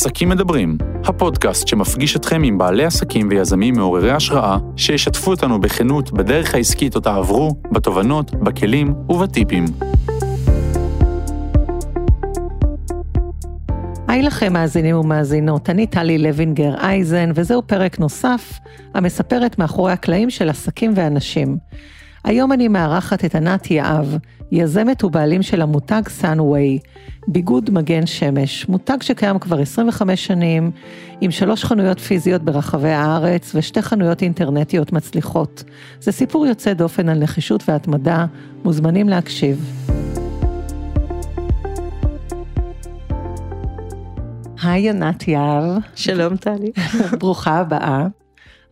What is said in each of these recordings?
עסקים מדברים, הפודקאסט שמפגיש אתכם עם בעלי עסקים ויזמים מעוררי השראה, שישתפו אותנו בכנות בדרך העסקית אותה עברו, בתובנות, בכלים ובטיפים. היי לכם מאזינים ומאזינות, אני טלי לוינגר אייזן, וזהו פרק נוסף המספרת מאחורי הקלעים של עסקים ואנשים. היום אני מארחת את ענת יהב, יזמת ובעלים של המותג סאנווי, ביגוד מגן שמש, מותג שקיים כבר 25 שנים, עם שלוש חנויות פיזיות ברחבי הארץ ושתי חנויות אינטרנטיות מצליחות. זה סיפור יוצא דופן על נחישות והתמדה, מוזמנים להקשיב. היי ענת יהב. שלום טלי. ברוכה הבאה.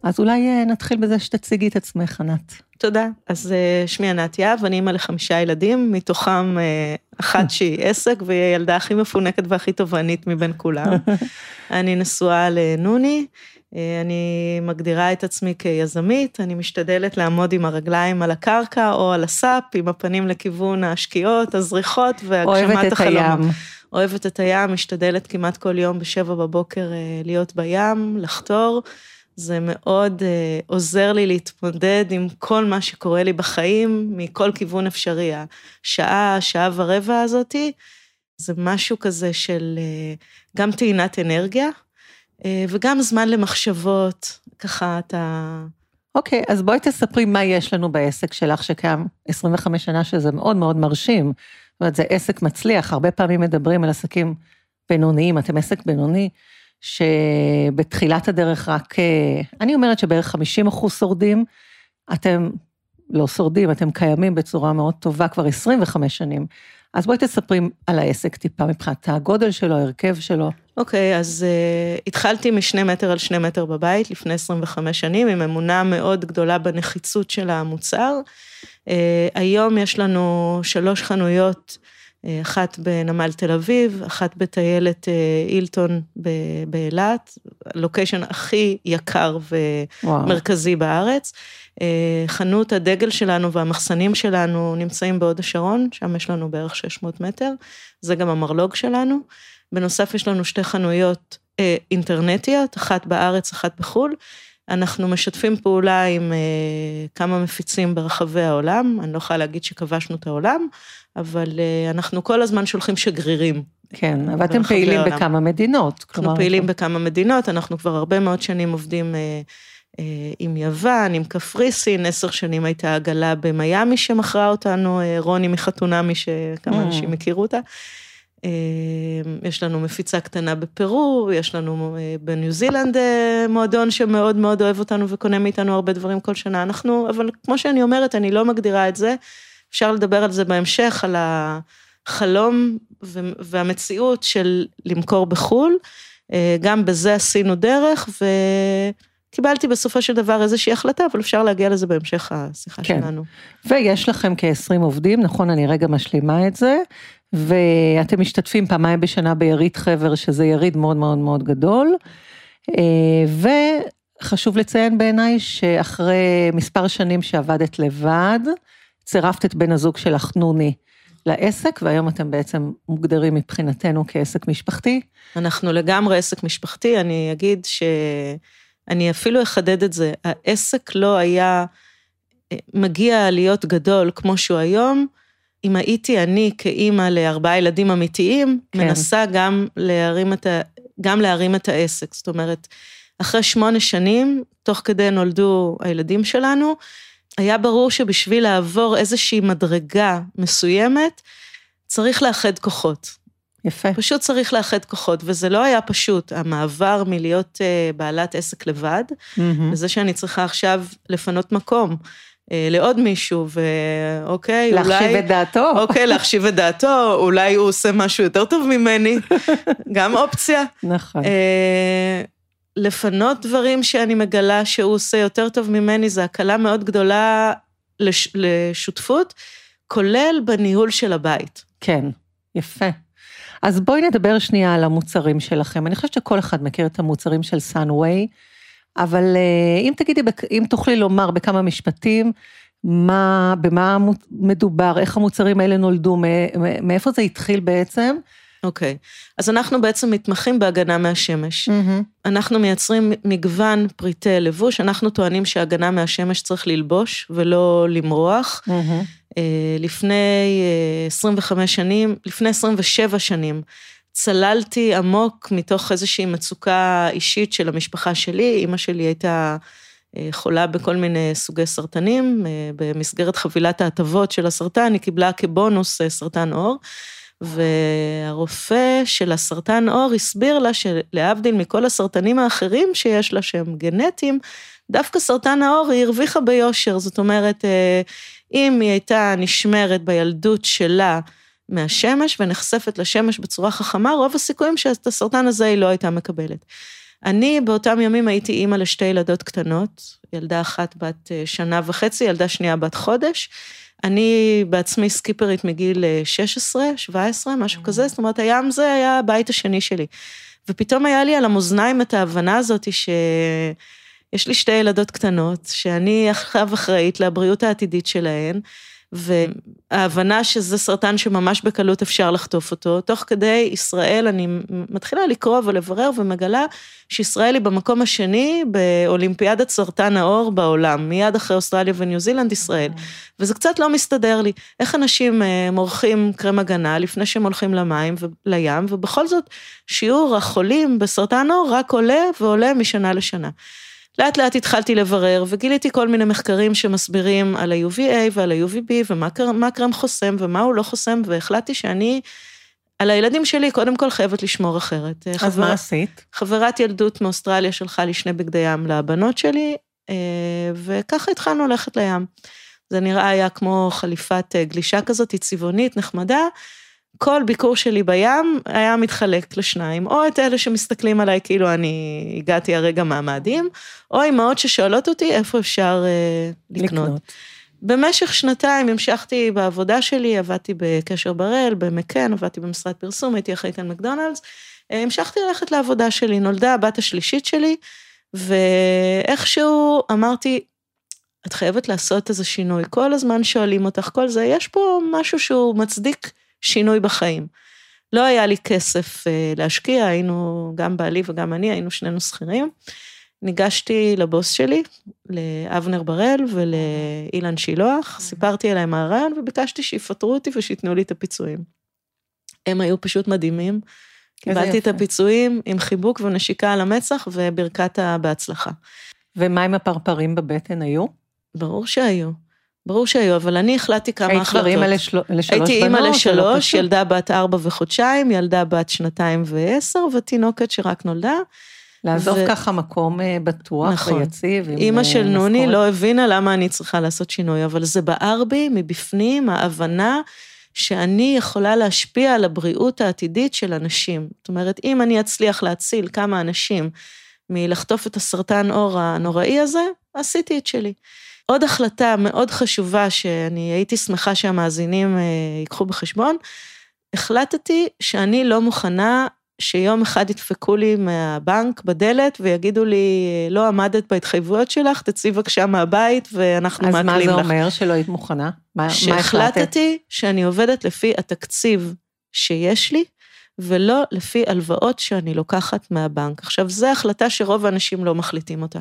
אז אולי אה, נתחיל בזה שתציגי את עצמך, ענת. תודה. אז אה, שמי ענת יהב, אני אימא לחמישה ילדים, מתוכם אה, אחת שהיא עסק, והיא הילדה הכי מפונקת והכי תובענית מבין כולם. אני נשואה לנוני, אני מגדירה את עצמי כיזמית, אני משתדלת לעמוד עם הרגליים על הקרקע או על הסאפ, עם הפנים לכיוון השקיעות, הזריחות והגשמת החלום. אוהבת את הים. אוהבת את הים, משתדלת כמעט כל יום בשבע בבוקר להיות בים, לחתור. זה מאוד uh, עוזר לי להתמודד עם כל מה שקורה לי בחיים, מכל כיוון אפשרי. השעה, שעה ורבע הזאתי, זה משהו כזה של uh, גם טעינת אנרגיה, uh, וגם זמן למחשבות, ככה אתה... אוקיי, okay, אז בואי תספרי מה יש לנו בעסק שלך שקיים 25 שנה, שזה מאוד מאוד מרשים. זאת אומרת, זה עסק מצליח, הרבה פעמים מדברים על עסקים בינוניים, אתם עסק בינוני. שבתחילת הדרך רק, אה, אני אומרת שבערך 50 אחוז שורדים, אתם לא שורדים, אתם קיימים בצורה מאוד טובה כבר 25 שנים. אז בואי תספרי על העסק טיפה מבחינת הגודל שלו, ההרכב שלו. אוקיי, okay, אז uh, התחלתי משני מטר על שני מטר בבית לפני 25 שנים, עם אמונה מאוד גדולה בנחיצות של המוצר. Uh, היום יש לנו שלוש חנויות אחת בנמל תל אביב, אחת בטיילת אה, אילטון באילת, לוקיישן הכי יקר ומרכזי וואו. בארץ. אה, חנות הדגל שלנו והמחסנים שלנו נמצאים בהוד השרון, שם יש לנו בערך 600 מטר, זה גם המרלוג שלנו. בנוסף יש לנו שתי חנויות אה, אינטרנטיות, אחת בארץ, אחת בחו"ל. אנחנו משתפים פעולה עם אה, כמה מפיצים ברחבי העולם, אני לא יכולה להגיד שכבשנו את העולם, אבל אה, אנחנו כל הזמן שולחים שגרירים. כן, אבל אתם פעילים העולם. בכמה מדינות. אנחנו כלומר, פעילים אנחנו... בכמה מדינות, אנחנו כבר הרבה מאוד שנים עובדים אה, אה, עם יוון, עם קפריסין, עשר שנים הייתה עגלה במיאמי שמכרה אותנו, אה, רוני מחתונמי, שכמה mm. אנשים הכירו אותה. אה, יש לנו מפיצה קטנה בפרו, יש לנו בניו זילנד מועדון שמאוד מאוד אוהב אותנו וקונה מאיתנו הרבה דברים כל שנה. אנחנו, אבל כמו שאני אומרת, אני לא מגדירה את זה. אפשר לדבר על זה בהמשך, על החלום והמציאות של למכור בחו"ל. גם בזה עשינו דרך, וקיבלתי בסופו של דבר איזושהי החלטה, אבל אפשר להגיע לזה בהמשך השיחה כן. שלנו. ויש לכם כ-20 עובדים, נכון? אני רגע משלימה את זה. ואתם משתתפים פעמיים בשנה ביריד חבר, שזה יריד מאוד מאוד מאוד גדול. אה, וחשוב לציין בעיניי שאחרי מספר שנים שעבדת לבד, צירפת את בן הזוג שלך נוני לעסק, והיום אתם בעצם מוגדרים מבחינתנו כעסק משפחתי. אנחנו לגמרי עסק משפחתי, אני אגיד שאני אפילו אחדד את זה, העסק לא היה אה, מגיע להיות גדול כמו שהוא היום, אם הייתי אני כאימא לארבעה ילדים אמיתיים, כן. מנסה גם להרים, את ה, גם להרים את העסק. זאת אומרת, אחרי שמונה שנים, תוך כדי נולדו הילדים שלנו, היה ברור שבשביל לעבור איזושהי מדרגה מסוימת, צריך לאחד כוחות. יפה. פשוט צריך לאחד כוחות, וזה לא היה פשוט, המעבר מלהיות uh, בעלת עסק לבד, mm-hmm. לזה שאני צריכה עכשיו לפנות מקום. אה, לעוד מישהו, ואוקיי, להחשיב אולי... להחשיב את דעתו. אוקיי, להחשיב את דעתו, אולי הוא עושה משהו יותר טוב ממני, גם אופציה. נכון. לפנות דברים שאני מגלה שהוא עושה יותר טוב ממני, זו הקלה מאוד גדולה לש, לשותפות, כולל בניהול של הבית. כן, יפה. אז בואי נדבר שנייה על המוצרים שלכם. אני חושבת שכל אחד מכיר את המוצרים של סאנווי. אבל אה, אם תגידי, אם תוכלי לומר בכמה משפטים, מה, במה מדובר, איך המוצרים האלה נולדו, מאיפה זה התחיל בעצם, אוקיי. אז אנחנו בעצם מתמחים בהגנה מהשמש. אנחנו מייצרים מגוון פריטי לבוש, אנחנו טוענים שהגנה מהשמש צריך ללבוש ולא למרוח. אה, לפני 25 אה, שנים, לפני 27 שנים, צללתי עמוק מתוך איזושהי מצוקה אישית של המשפחה שלי. אימא שלי הייתה אה, חולה בכל מיני סוגי סרטנים, במסגרת חבילת ההטבות של הסרטן, היא קיבלה כבונוס סרטן עור. והרופא של הסרטן עור הסביר לה שלהבדיל מכל הסרטנים האחרים שיש לה, שהם גנטיים, דווקא סרטן העור היא הרוויחה ביושר. זאת אומרת, אם היא הייתה נשמרת בילדות שלה מהשמש ונחשפת לשמש בצורה חכמה, רוב הסיכויים שאת הסרטן הזה היא לא הייתה מקבלת. אני באותם ימים הייתי אימא לשתי ילדות קטנות, ילדה אחת בת אה, שנה וחצי, ילדה שנייה בת חודש. אני בעצמי סקיפרית מגיל 16, אה, 17, משהו כזה, זאת אומרת, הים זה היה הבית השני שלי. ופתאום היה לי על המאזניים את ההבנה הזאת ש... יש לי שתי ילדות קטנות, שאני עכשיו אחראית לבריאות העתידית שלהן, וההבנה שזה סרטן שממש בקלות אפשר לחטוף אותו, תוך כדי ישראל, אני מתחילה לקרוא ולברר ומגלה שישראל היא במקום השני באולימפיאדת סרטן העור בעולם, מיד אחרי אוסטרליה וניו זילנד, ישראל. וזה קצת לא מסתדר לי. איך אנשים אה, מורחים קרם הגנה לפני שהם הולכים למים ולים, ובכל זאת שיעור החולים בסרטן עור רק עולה ועולה משנה לשנה. לאט לאט התחלתי לברר וגיליתי כל מיני מחקרים שמסבירים על ה-UVA ועל ה-UVB ומה קרם חוסם ומה הוא לא חוסם, והחלטתי שאני, על הילדים שלי קודם כל חייבת לשמור אחרת. אז חבר... מה עשית? חברת ילדות מאוסטרליה שלחה לי שני בגדי ים לבנות שלי, אה, וככה התחלנו ללכת לים. זה נראה היה כמו חליפת אה, גלישה כזאת, היא צבעונית, נחמדה. כל ביקור שלי בים היה מתחלק לשניים, או את אלה שמסתכלים עליי כאילו אני הגעתי הרגע מהמאדים, או אמהות ששואלות אותי איפה אפשר אה, לקנות. לקנות. במשך שנתיים המשכתי בעבודה שלי, עבדתי בקשר בראל, במקן, עבדתי במשרד פרסום, הייתי אחראית על מקדונלדס, אה, המשכתי ללכת לעבודה שלי, נולדה הבת השלישית שלי, ואיכשהו אמרתי, את חייבת לעשות איזה שינוי, כל הזמן שואלים אותך, כל זה, יש פה משהו שהוא מצדיק שינוי בחיים. לא היה לי כסף אה, להשקיע, היינו, גם בעלי וגם אני, היינו שנינו שכירים. ניגשתי לבוס שלי, לאבנר בראל ולאילן שילוח, סיפרתי עליהם הרעיון וביקשתי שיפטרו אותי ושייתנו לי את הפיצויים. הם היו פשוט מדהימים. קיבלתי את הפיצויים עם חיבוק ונשיקה על המצח וברכת בהצלחה. ומה עם הפרפרים בבטן היו? ברור שהיו. ברור שהיו, אבל אני החלטתי כמה החלטות. היית כבר אימא לשלוש בנות? הייתי אימא לשלוש, ילדה בת ארבע וחודשיים, ילדה בת שנתיים ועשר, ותינוקת שרק נולדה. לעזוב ו... ככה מקום אה, בטוח נכון. ויציב. אימא של אה, נוני לא הבינה למה אני צריכה לעשות שינוי, אבל זה בער בי מבפנים ההבנה שאני יכולה להשפיע על הבריאות העתידית של אנשים. זאת אומרת, אם אני אצליח להציל כמה אנשים מלחטוף את הסרטן עור הנוראי הזה, עשיתי את שלי. עוד החלטה מאוד חשובה שאני הייתי שמחה שהמאזינים אה, ייקחו בחשבון, החלטתי שאני לא מוכנה שיום אחד ידפקו לי מהבנק בדלת ויגידו לי, לא עמדת בהתחייבויות שלך, תצאי בבקשה מהבית ואנחנו מעכלים לך. אז מה זה אומר שלא היית מוכנה? מה, החלטת? שהחלטתי שאני עובדת לפי התקציב שיש לי, ולא לפי הלוואות שאני לוקחת מהבנק. עכשיו, זו החלטה שרוב האנשים לא מחליטים אותה.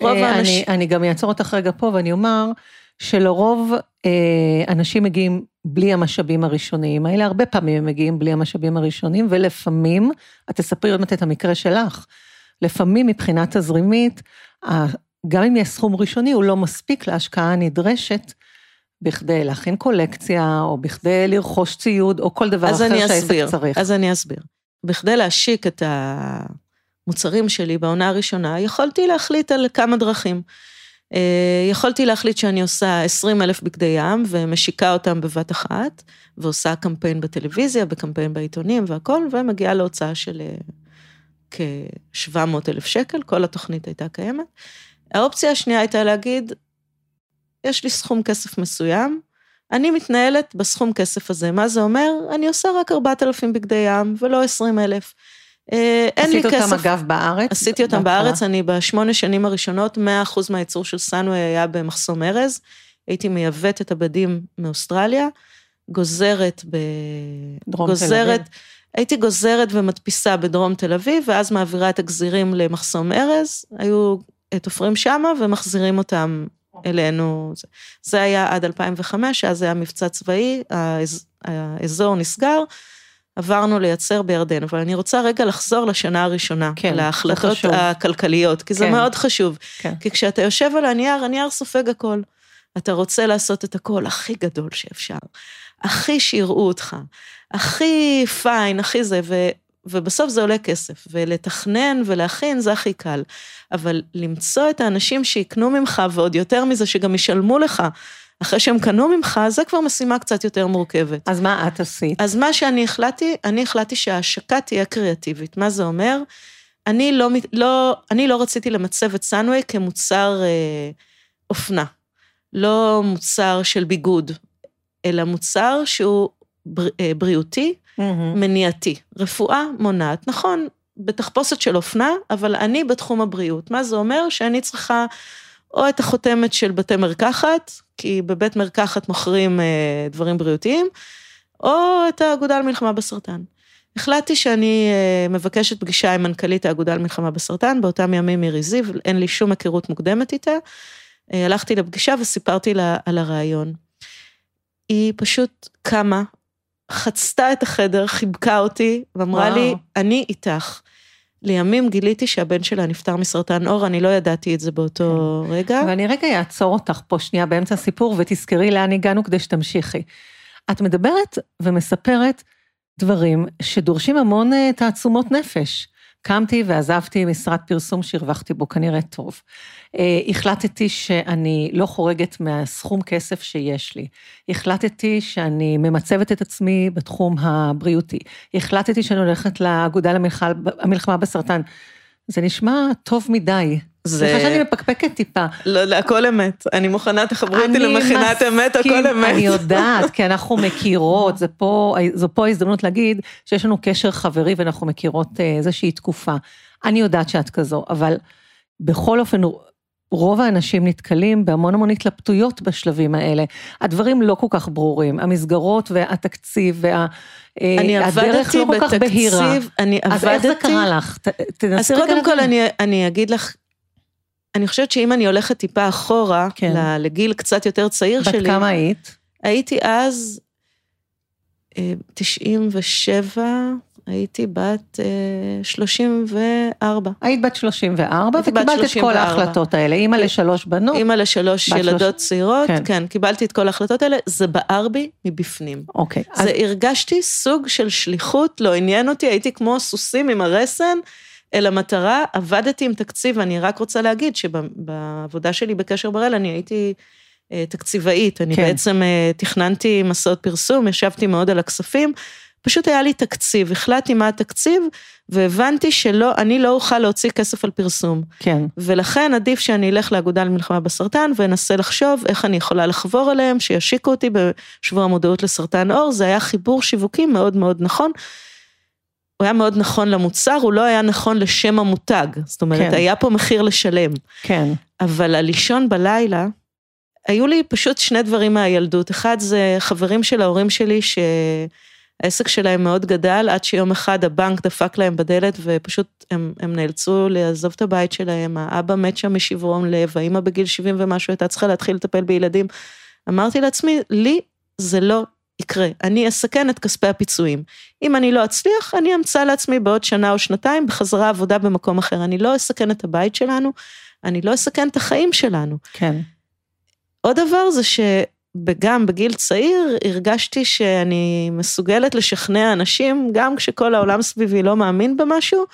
רוב אה, האנשים... אני, גם אעצור אותך רגע פה ואני אומר שלרוב אה, אנשים מגיעים בלי המשאבים הראשוניים האלה, הרבה פעמים הם מגיעים בלי המשאבים הראשונים, ולפעמים, את תספרי עוד מעט את המקרה שלך, לפעמים מבחינה תזרימית, גם אם יש סכום ראשוני, הוא לא מספיק להשקעה הנדרשת בכדי להכין קולקציה, או בכדי לרכוש ציוד, או כל דבר אחר שהעסק צריך. אז אני אסביר. בכדי להשיק את המוצרים שלי בעונה הראשונה, יכולתי להחליט על כמה דרכים. אה, יכולתי להחליט שאני עושה 20 אלף בגדי ים ומשיקה אותם בבת אחת, ועושה קמפיין בטלוויזיה, בקמפיין בעיתונים והכל, ומגיעה להוצאה של אה, כ-700 אלף שקל, כל התוכנית הייתה קיימת. האופציה השנייה הייתה להגיד, יש לי סכום כסף מסוים, אני מתנהלת בסכום כסף הזה. מה זה אומר? אני עושה רק 4,000 בגדי ים ולא 20,000. אה, אין לי כסף. עשית אותם אגב בארץ? עשיתי אותם בארץ, אני בשמונה שנים הראשונות, 100% מהייצור של סאנווי היה במחסום ארז. הייתי מייבאת את הבדים מאוסטרליה, גוזרת ב... דרום גוזרת, תל אביב. הייתי גוזרת ומדפיסה בדרום תל אביב, ואז מעבירה את הגזירים למחסום ארז, היו תופרים שמה ומחזירים אותם אלינו. זה היה עד 2005, אז היה מבצע צבאי, האזור נסגר, עברנו לייצר בירדן, אבל אני רוצה רגע לחזור לשנה הראשונה, כן, להחלטות הכלכליות, כי זה כן. מאוד חשוב. כן. כי כשאתה יושב על הנייר, הנייר סופג הכל. אתה רוצה לעשות את הכל הכי גדול שאפשר, הכי שיראו אותך, הכי פיין, הכי זה, ו, ובסוף זה עולה כסף, ולתכנן ולהכין זה הכי קל. אבל למצוא את האנשים שיקנו ממך, ועוד יותר מזה, שגם ישלמו לך, אחרי שהם קנו ממך, זה כבר משימה קצת יותר מורכבת. אז מה את עשית? אז מה שאני החלטתי, אני החלטתי שההשקה תהיה קריאטיבית. מה זה אומר? אני לא, לא, אני לא רציתי למצב את סאנווי כמוצר אה, אופנה. לא מוצר של ביגוד, אלא מוצר שהוא בר, אה, בריאותי, Mm-hmm. מניעתי. רפואה מונעת, נכון, בתחפושת של אופנה, אבל אני בתחום הבריאות. מה זה אומר? שאני צריכה או את החותמת של בתי מרקחת, כי בבית מרקחת מוכרים אה, דברים בריאותיים, או את האגודה למלחמה בסרטן. החלטתי שאני אה, מבקשת פגישה עם מנכ"לית האגודה למלחמה בסרטן, באותם ימים מירי זיו, אין לי שום היכרות מוקדמת איתה. אה, הלכתי לפגישה וסיפרתי לה על הרעיון. היא פשוט קמה, חצתה את החדר, חיבקה אותי, ואמרה וואו. לי, אני איתך. לימים גיליתי שהבן שלה נפטר מסרטן עור, אני לא ידעתי את זה באותו רגע. ואני רגע אעצור אותך פה שנייה באמצע הסיפור, ותזכרי לאן הגענו כדי שתמשיכי. את מדברת ומספרת דברים שדורשים המון אה, תעצומות נפש. קמתי ועזבתי משרד פרסום שהרווחתי בו כנראה טוב. אה, החלטתי שאני לא חורגת מהסכום כסף שיש לי. החלטתי שאני ממצבת את עצמי בתחום הבריאותי. החלטתי שאני הולכת לאגודה למלחמה בסרטן. זה נשמע טוב מדי. זה- סליחה שאני מפקפקת טיפה. לא, לא, הכל אמת. אני מוכנה, תחברי אותי למכינת אמת, הכל אמת. אני יודעת, כי אנחנו מכירות, זה פה, זו פה ההזדמנות להגיד שיש לנו קשר חברי ואנחנו מכירות אה, איזושהי תקופה. אני יודעת שאת כזו, אבל בכל אופן, רוב האנשים נתקלים בהמון המון התלבטויות בשלבים האלה. הדברים לא כל כך ברורים, המסגרות והתקציב והדרך אני עבדתי לא כל כך בהירה. בתקציב, אני אז איך זה עבדתי... קרה לך? אז תנסי רגע קודם כל. אני, אני אגיד לך, אני חושבת שאם אני הולכת טיפה אחורה, כן. לגיל קצת יותר צעיר בת שלי, כמה היית? הייתי אז אה, 97, הייתי בת אה, 34. היית בת 34 הייתי בת וקיבלת את כל 34. ההחלטות האלה, אימא כן. לשלוש בנות. אימא לשלוש בת ילדות שלוש- צעירות, כן. כן, קיבלתי את כל ההחלטות האלה, זה בער בי מבפנים. אוקיי, אז זה הרגשתי סוג של שליחות, לא עניין אותי, הייתי כמו סוסים עם הרסן אל המטרה, עבדתי עם תקציב, ואני רק רוצה להגיד שבעבודה שלי בקשר בראל, אני הייתי אה, תקציבאית, אני כן. בעצם אה, תכננתי מסעות פרסום, ישבתי מאוד על הכספים, פשוט היה לי תקציב, החלטתי מה התקציב, והבנתי שלא, אני לא אוכל להוציא כסף על פרסום. כן, ולכן עדיף שאני אלך לאגודה למלחמה בסרטן ואנסה לחשוב איך אני יכולה לחבור אליהם, שישיקו אותי בשבוע המודעות לסרטן עור, זה היה חיבור שיווקי מאוד מאוד נכון. הוא היה מאוד נכון למוצר, הוא לא היה נכון לשם המותג. זאת אומרת, כן. היה פה מחיר לשלם. כן, אבל הלישון בלילה, היו לי פשוט שני דברים מהילדות. אחד זה חברים של ההורים שלי, שהעסק שלהם מאוד גדל, עד שיום אחד הבנק דפק להם בדלת, ופשוט הם, הם נאלצו לעזוב את הבית שלהם, האבא מת שם משברון לב, האמא בגיל 70 ומשהו הייתה צריכה להתחיל לטפל בילדים. אמרתי לעצמי, לי זה לא יקרה, אני אסכן את כספי הפיצויים. אם אני לא אצליח, אני אמצא לעצמי בעוד שנה או שנתיים בחזרה עבודה במקום אחר. אני לא אסכן את הבית שלנו, אני לא אסכן את החיים שלנו. כן, עוד דבר זה שגם בגיל צעיר הרגשתי שאני מסוגלת לשכנע אנשים, גם כשכל העולם סביבי לא מאמין במשהו.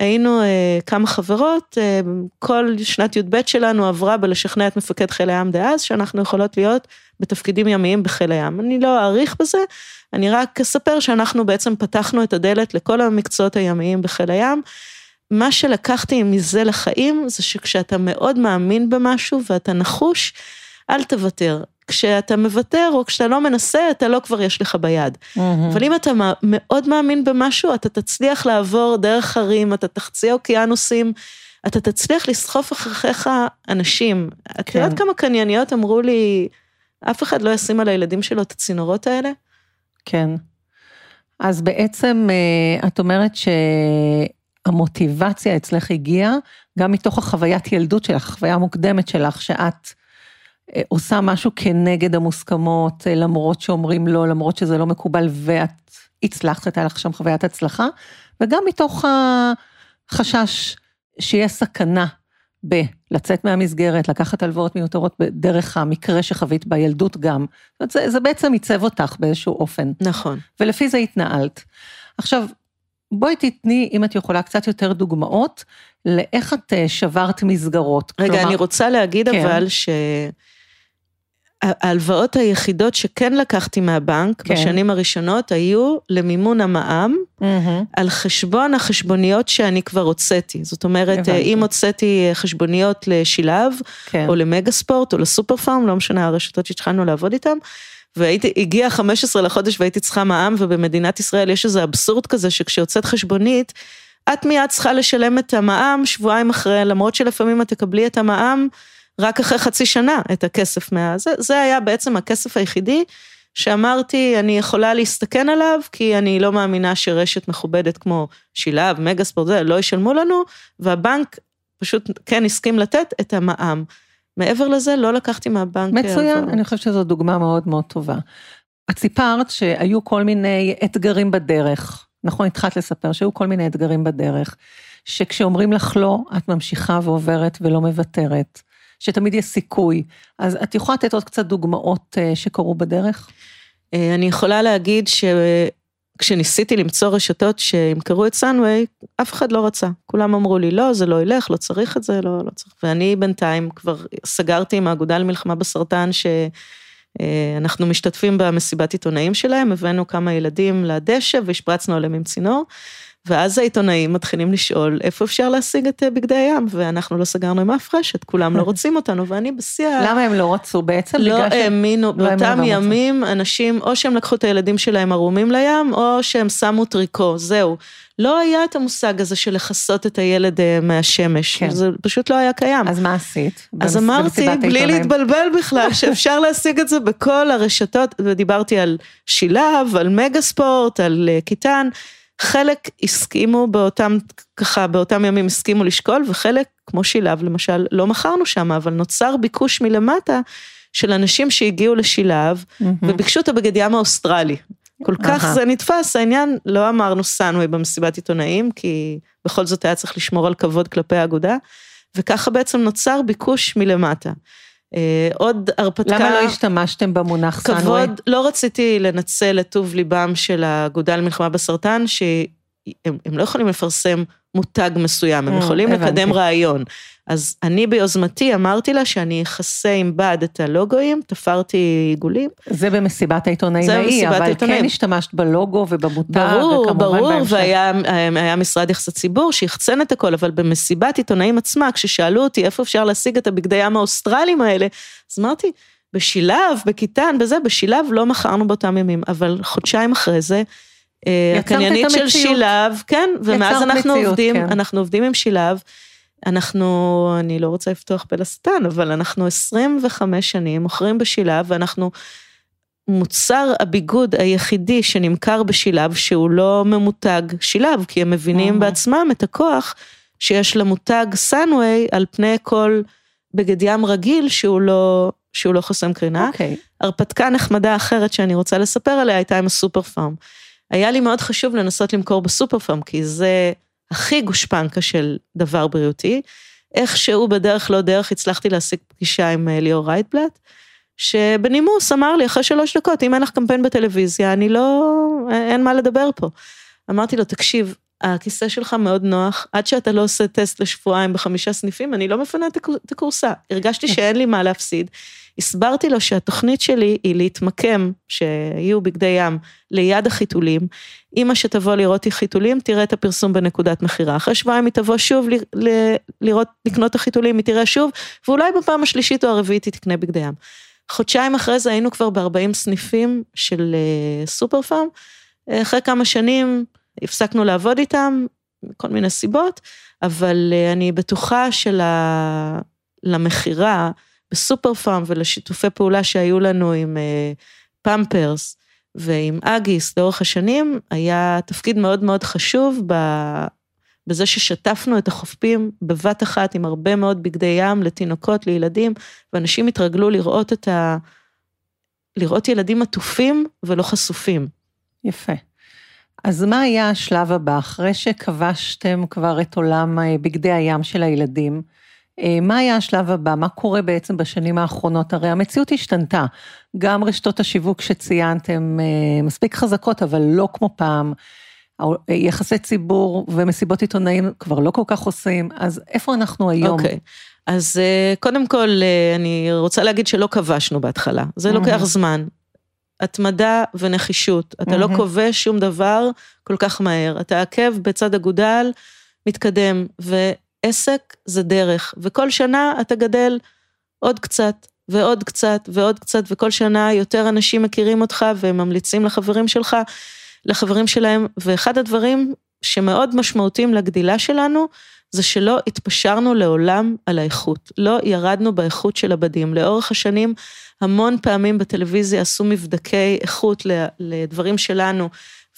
היינו אה, כמה חברות, אה, כל שנת י"ב שלנו עברה בלשכנע את מפקד חיל הים דאז, שאנחנו יכולות להיות בתפקידים ימיים בחיל הים. אני לא אאריך בזה, אני רק אספר שאנחנו בעצם פתחנו את הדלת לכל המקצועות הימיים בחיל הים. מה שלקחתי מזה לחיים, זה שכשאתה מאוד מאמין במשהו ואתה נחוש, אל תוותר. כשאתה מוותר או כשאתה לא מנסה, אתה לא כבר יש לך ביד. מהמם. אבל אם אתה מא- מאוד מאמין במשהו, אתה תצליח לעבור דרך הרים, אתה תחצי אוקיינוסים, אתה תצליח לסחוף אחריך אנשים. את כן. יודעת כמה קנייניות אמרו לי, אף אחד לא ישים על הילדים שלו את הצינורות האלה? כן. אז בעצם אה, את אומרת שהמוטיבציה אצלך הגיעה גם מתוך החוויית ילדות שלך, החוויה המוקדמת שלך, שאת עושה משהו כנגד המוסכמות, אה, למרות שאומרים לא, למרות שזה לא מקובל, ואת הצלחת, הייתה לך שם חוויית הצלחה, וגם מתוך החשש שיש סכנה בלצאת מהמסגרת, לקחת הלוואות מיותרות דרך המקרה שחווית בילדות גם. זה, זה בעצם עיצב אותך באיזשהו אופן. נכון. ולפי זה התנהלת. עכשיו, בואי תתני, אם את יכולה, קצת יותר דוגמאות לאיך את אה, שברת מסגרות. רגע, כלומר, אני רוצה להגיד כן. אבל ש... ההלוואות היחידות שכן לקחתי מהבנק כן. בשנים הראשונות היו למימון המע"מ mm-hmm. על חשבון החשבוניות שאני כבר הוצאתי. זאת אומרת, הבנתי. אם הוצאתי חשבוניות לשילב, כן. או למגה ספורט, או לסופר פארם, לא משנה הרשתות שהתחלנו לעבוד איתן, והגיע 15 לחודש והייתי צריכה מע"מ, ובמדינת ישראל יש איזה אבסורד כזה שכשיוצאת חשבונית, את מיד צריכה לשלם את המע"מ שבועיים אחרי, למרות שלפעמים את תקבלי את המע"מ. רק אחרי חצי שנה את הכסף מה... זה, זה היה בעצם הכסף היחידי שאמרתי, אני יכולה להסתכן עליו, כי אני לא מאמינה שרשת מכובדת כמו שילב, מגה ספורט, זה, לא ישלמו לנו, והבנק פשוט כן הסכים לתת את המע"מ. מעבר לזה, לא לקחתי מהבנק... מצוין, אבל... אני חושבת שזו דוגמה מאוד מאוד טובה. את סיפרת שהיו כל מיני אתגרים בדרך, נכון? התחלת לספר שהיו כל מיני אתגרים בדרך, שכשאומרים לך לא, את ממשיכה ועוברת ולא מוותרת. שתמיד יש סיכוי. אז את יכולה לתת עוד קצת דוגמאות אה, שקרו בדרך? אה, אני יכולה להגיד שכשניסיתי למצוא רשתות שימכרו את סאנוויי, אף אחד לא רצה. כולם אמרו לי, לא, זה לא ילך, לא צריך את זה, לא, לא צריך. ואני בינתיים כבר סגרתי עם האגודה למלחמה בסרטן, שאנחנו משתתפים במסיבת עיתונאים שלהם, הבאנו כמה ילדים לדשא והשפרצנו עליהם עם צינור. ואז העיתונאים מתחילים לשאול איפה אפשר להשיג את אה, בגדי הים, ואנחנו לא סגרנו עם אף רשת, כולם לא רוצים אותנו, ואני בשיא ה... למה הם לא רצו בעצם? לא האמינו, באותם ימים אנשים, או שהם לקחו את הילדים שלהם ערומים לים, או שהם שמו טריקו, זהו. לא היה את המושג הזה של לכסות את הילד אה, מהשמש, כן. זה פשוט לא היה קיים. אז מה עשית? אז אמרתי, בלי להתבלבל בכלל, שאפשר להשיג את זה בכל הרשתות, ודיברתי על שילב, על מגה ספורט, על אה, כיתן. חלק הסכימו באותם, ככה, באותם ימים הסכימו לשקול, וחלק, כמו שילב למשל, לא מכרנו שם, אבל נוצר ביקוש מלמטה של אנשים שהגיעו לשילב, mm-hmm. וביקשו את הבגד ים האוסטרלי. כל כך זה נתפס, העניין, לא אמרנו סאנווי במסיבת עיתונאים, כי בכל זאת היה צריך לשמור על כבוד כלפי האגודה, וככה בעצם נוצר ביקוש מלמטה. אה, עוד הרפתקה... למה לא השתמשתם במונח סאנווי? כבוד, לא רציתי לנצל את טוב ליבם של האגודה למלחמה בסרטן, שהם לא יכולים לפרסם מותג מסוים, הם mm, יכולים לקדם רעיון. אז אני ביוזמתי אמרתי לה שאני אכסה עם בד את הלוגוים, תפרתי עיגולים. זה במסיבת העיתונאים ההיא, אבל העיתונאים. כן השתמשת בלוגו ובמותג, ברור, ברור, בהמשך. והיה משרד יחסי ציבור שיחצן את הכל, אבל במסיבת עיתונאים עצמה, כששאלו אותי איפה אפשר להשיג את הבגדי ים האוסטרליים האלה, אז אמרתי, בשילב, בכיתן, בזה, בשילב לא מכרנו באותם ימים, אבל חודשיים אחרי זה, אה, הקניינית של שילב, כן, ומאז אנחנו מציאות, עובדים, כן. אנחנו עובדים עם שילב. אנחנו, אני לא רוצה לפתוח פה לשטן, אבל אנחנו 25 שנים מוכרים בשילב, ואנחנו מוצר הביגוד היחידי שנמכר בשילב, שהוא לא ממותג שילב, כי הם מבינים בעצמם את הכוח שיש למותג סאנווי על פני כל בגד ים רגיל שהוא לא, שהוא לא חוסם קרינה. אוקיי. Okay. הרפתקה נחמדה אחרת שאני רוצה לספר עליה הייתה עם הסופר פארם. היה לי מאוד חשוב לנסות למכור בסופר פארם, כי זה הכי גושפנקה של דבר בריאותי. איכשהו בדרך לא דרך הצלחתי להשיג פגישה עם אה, ליאור רייטבלט, שבנימוס אמר לי אחרי שלוש דקות, אם אין לך קמפיין בטלוויזיה, אני לא, אין מה לדבר פה. אמרתי לו, תקשיב, הכיסא שלך מאוד נוח, עד שאתה לא עושה טסט לשבועיים בחמישה סניפים, אני לא מפנה את הכורסה. הרגשתי שאין לי מה להפסיד. הסברתי לו שהתוכנית שלי היא להתמקם, שיהיו בגדי ים ליד החיתולים. אמא שתבוא לראות חיתולים, תראה את הפרסום בנקודת מכירה. אחרי שבועיים היא תבוא שוב ל- ל- לראות, לקנות את החיתולים, היא תראה שוב, ואולי בפעם השלישית או הרביעית היא תקנה בגדי ים. חודשיים אחרי זה היינו כבר ב-40 סניפים של uh, סופר פארם. אחרי כמה שנים הפסקנו לעבוד איתם, מכל מיני סיבות, אבל uh, אני בטוחה שלמכירה, בסופר פארם ולשיתופי פעולה שהיו לנו עם פמפרס ועם אגיס לאורך השנים היה תפקיד מאוד מאוד חשוב ב... בזה ששטפנו את החופים בבת אחת עם הרבה מאוד בגדי ים לתינוקות, לילדים, ואנשים התרגלו לראות את ה... לראות ילדים עטופים ולא חשופים. יפה. אז מה היה השלב הבא, אחרי שכבשתם כבר את עולם אה, בגדי הים של הילדים? אה, מה היה השלב הבא? מה קורה בעצם בשנים האחרונות? הרי המציאות השתנתה. גם רשתות השיווק שציינתם אה, מספיק חזקות, אבל לא כמו פעם. יחסי ציבור ומסיבות עיתונאים כבר לא כל כך עושים, אז איפה אנחנו היום? אוקיי, okay. אז קודם כל, אני רוצה להגיד שלא כבשנו בהתחלה, זה לוקח זמן. התמדה ונחישות. אתה mm-hmm. לא כובש שום דבר כל כך מהר. אתה עקב בצד אגודל, מתקדם, ועסק זה דרך. וכל שנה אתה גדל עוד קצת, ועוד קצת, ועוד קצת, וכל שנה יותר אנשים מכירים אותך והם ממליצים לחברים שלך, לחברים שלהם. ואחד הדברים שמאוד משמעותיים לגדילה שלנו, זה שלא התפשרנו לעולם על האיכות. לא ירדנו באיכות של הבדים. לאורך השנים, המון פעמים בטלוויזיה עשו מבדקי איכות לדברים שלנו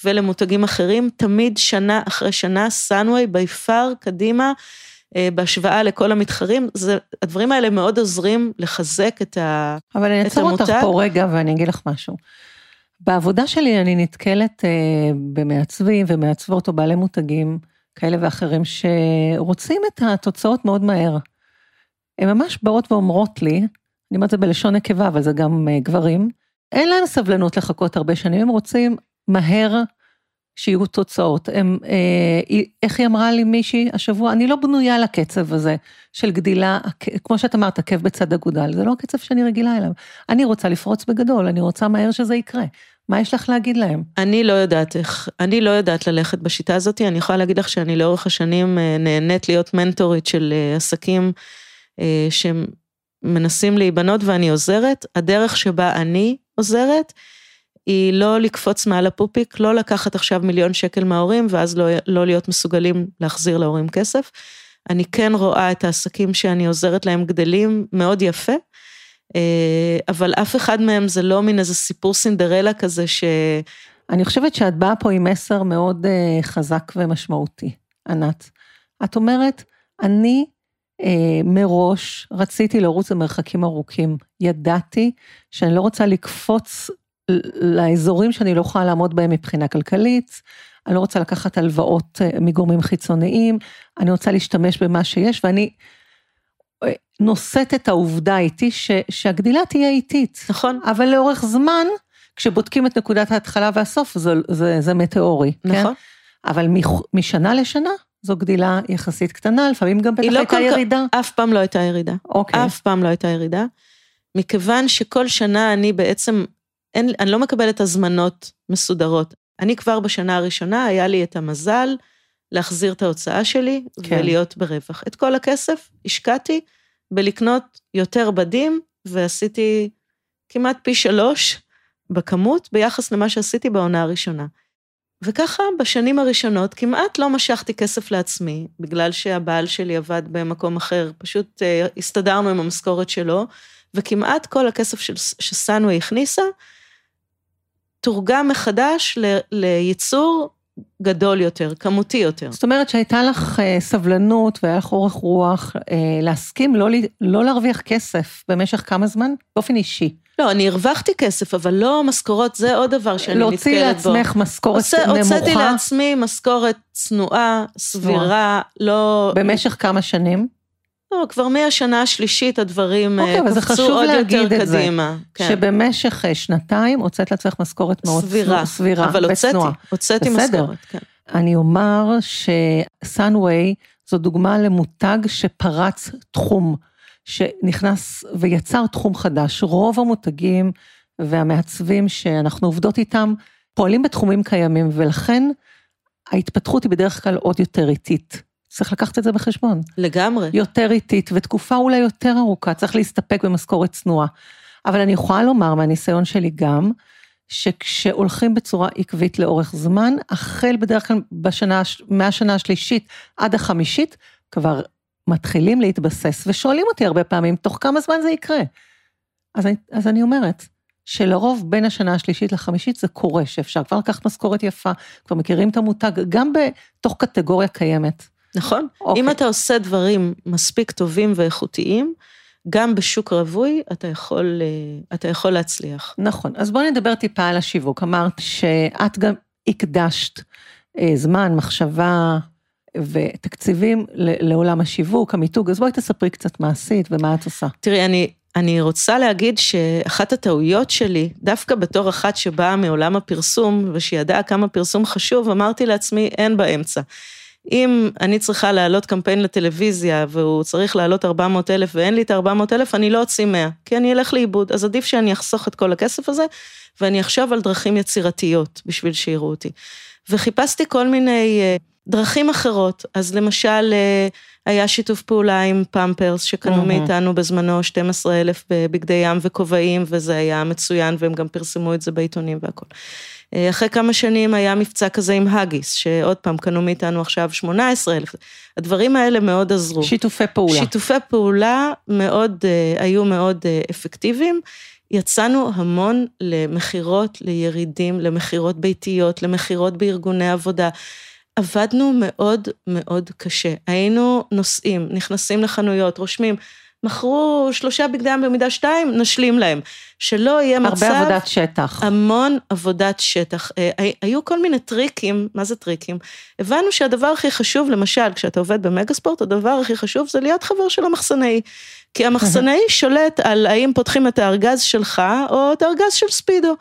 ולמותגים אחרים, תמיד שנה אחרי שנה, סאנווי בי פאר קדימה. אה, בהשוואה לכל המתחרים, זה, הדברים האלה מאוד עוזרים לחזק את, המותג. אבל אני אעצור אותך פה רגע ואני אגיד לך משהו. בעבודה שלי אני נתקלת אה, במעצבים ומעצבות או בעלי מותגים כאלה ואחרים שרוצים את התוצאות מאוד מהר. הן ממש באות ואומרות לי, אני אומרת זה בלשון נקבה, אבל זה גם uh, גברים, אין להם סבלנות לחכות הרבה שנים, הם רוצים מהר שיהיו תוצאות. הם, אה, איך היא אמרה לי מישהי השבוע, אני לא בנויה לקצב הזה של גדילה, כמו שאת אמרת, עקב בצד אגודל, זה לא הקצב שאני רגילה אליו. אני רוצה לפרוץ בגדול, אני רוצה מהר שזה יקרה. מה יש לך להגיד להם? אני לא יודעת איך, אני לא יודעת ללכת בשיטה הזאת, אני יכולה להגיד לך שאני לאורך השנים אה, נהנית להיות מנטורית של אה, עסקים שהם מנסים להיבנות ואני עוזרת, הדרך שבה אני עוזרת, היא לא לקפוץ מעל הפופיק, לא לקחת עכשיו מיליון שקל מההורים ואז לא, לא להיות מסוגלים להחזיר להורים כסף. אני כן רואה את העסקים שאני עוזרת להם גדלים מאוד יפה, אה, אבל אף אחד מהם זה לא מין איזה סיפור סינדרלה כזה ש... אני חושבת שאת באה פה עם מסר מאוד אה, חזק ומשמעותי, ענת. את אומרת, אני אה, מראש רציתי לרוץ למרחקים ארוכים. ידעתי שאני לא רוצה לקפוץ לאזורים שאני לא יכולה לעמוד בהם מבחינה כלכלית, אני לא רוצה לקחת הלוואות אה, מגורמים חיצוניים, אני רוצה להשתמש במה שיש, ואני אה, נושאת את העובדה איתי ש, שהגדילה תהיה איטית. נכון. אבל לאורך זמן, כשבודקים את נקודת ההתחלה והסוף, זה, זה, זה מטאורי. כן? נכון. כן? אבל משנה לשנה, זו גדילה יחסית קטנה, לפעמים גם בטח לא הייתה ירידה. אף פעם לא הייתה ירידה. אוקיי. אף פעם לא הייתה ירידה. מכיוון שכל שנה אני בעצם, אין, אני לא מקבלת הזמנות מסודרות. אני כבר בשנה הראשונה, היה לי את המזל להחזיר את ההוצאה שלי כן. ולהיות ברווח. את כל הכסף השקעתי בלקנות יותר בדים, ועשיתי כמעט פי שלוש בכמות ביחס למה שעשיתי בעונה הראשונה. וככה בשנים הראשונות כמעט לא משכתי כסף לעצמי, בגלל שהבעל שלי עבד במקום אחר, פשוט uh, הסתדרנו עם המשכורת שלו, וכמעט כל הכסף שסאנווי הכניסה, תורגם מחדש ל, לייצור גדול יותר, כמותי יותר. זאת אומרת שהייתה לך uh, סבלנות והיה לך אורך רוח uh, להסכים לא, לא להרוויח כסף במשך כמה זמן? באופן אישי. לא, אני הרווחתי כסף, אבל לא משכורות, זה עוד דבר שאני נתקלת בו. להוציא לעצמך משכורת נמוכה. הוצאתי לעצמי משכורת צנועה, סבירה, לא... במשך כמה שנים? לא, כבר מהשנה השלישית הדברים okay, אוקיי, קפצו עוד יותר קדימה. כן. שבמשך אה, שנתיים הוצאת לעצמך משכורת מאוד סבירה, סבירה אבל הוצאתי, הוצאתי משכורת, כן. אני אומר שסאנווי זו דוגמה למותג שפרץ תחום. שנכנס ויצר תחום חדש. רוב המותגים והמעצבים שאנחנו עובדות איתם פועלים בתחומים קיימים, ולכן ההתפתחות היא בדרך כלל עוד יותר איטית. צריך לקחת את זה בחשבון. לגמרי. יותר איטית, ותקופה אולי יותר ארוכה, צריך להסתפק במשכורת צנועה. אבל אני יכולה לומר מהניסיון שלי גם, שכשהולכים בצורה עקבית לאורך זמן, החל בדרך כלל בשנה, מהשנה השלישית עד החמישית, כבר מתחילים להתבסס ושואלים אותי הרבה פעמים, תוך כמה זמן זה יקרה? אז אני, אז אני אומרת, שלרוב בין השנה השלישית לחמישית זה קורה, שאפשר כבר לקחת משכורת יפה, כבר מכירים את המותג, גם בתוך קטגוריה קיימת. נכון. אוקיי. אם אתה עושה דברים מספיק טובים ואיכותיים, גם בשוק רווי אתה יכול, אה, אתה יכול להצליח. נכון, אז בואי נדבר טיפה על השיווק. אמרת שאת גם הקדשת אה, זמן, מחשבה ותקציבים לעולם השיווק, המיתוג, אז בואי תספרי קצת מה עשית ומה את עושה. תראי, אני, אני רוצה להגיד שאחת הטעויות שלי, דווקא בתור אחת שבאה מעולם הפרסום ושידעה כמה פרסום חשוב, אמרתי לעצמי, אין באמצע. אם אני צריכה להעלות קמפיין לטלוויזיה והוא צריך להעלות 400 אלף ואין לי את ה-400 אלף, אני לא אוציא 100, כי אני אלך לאיבוד. אז עדיף שאני אחסוך את כל הכסף הזה, ואני אחשוב על דרכים יצירתיות בשביל שיראו אותי. וחיפשתי כל מיני אה, דרכים אחרות. אז למשל, אה, היה שיתוף פעולה עם פמפרס, שקנו mm-hmm. מאיתנו בזמנו 12 אלף בבגדי ים וכובעים, וזה היה מצוין, והם גם פרסמו את זה בעיתונים והכל. אה, אחרי כמה שנים היה מבצע כזה עם האגיס, שעוד פעם קנו מאיתנו עכשיו 18 אלף. הדברים האלה מאוד עזרו. שיתופי פעולה. שיתופי פעולה מאוד, אה, היו מאוד אה, אפקטיביים. יצאנו המון למכירות לירידים, למכירות ביתיות, למכירות בארגוני עבודה. עבדנו מאוד מאוד קשה. היינו נוסעים, נכנסים לחנויות, רושמים, מכרו שלושה בגדי ים במידה שתיים, נשלים להם. שלא יהיה הרבה מצב... הרבה עבודת שטח. המון עבודת שטח. אה, היו כל מיני טריקים, מה זה טריקים? הבנו שהדבר הכי חשוב, למשל, כשאתה עובד במגה ספורט, הדבר הכי חשוב זה להיות חבר של המחסנאי. כי המחסנאי שולט על האם פותחים את הארגז שלך או את הארגז של ספידו.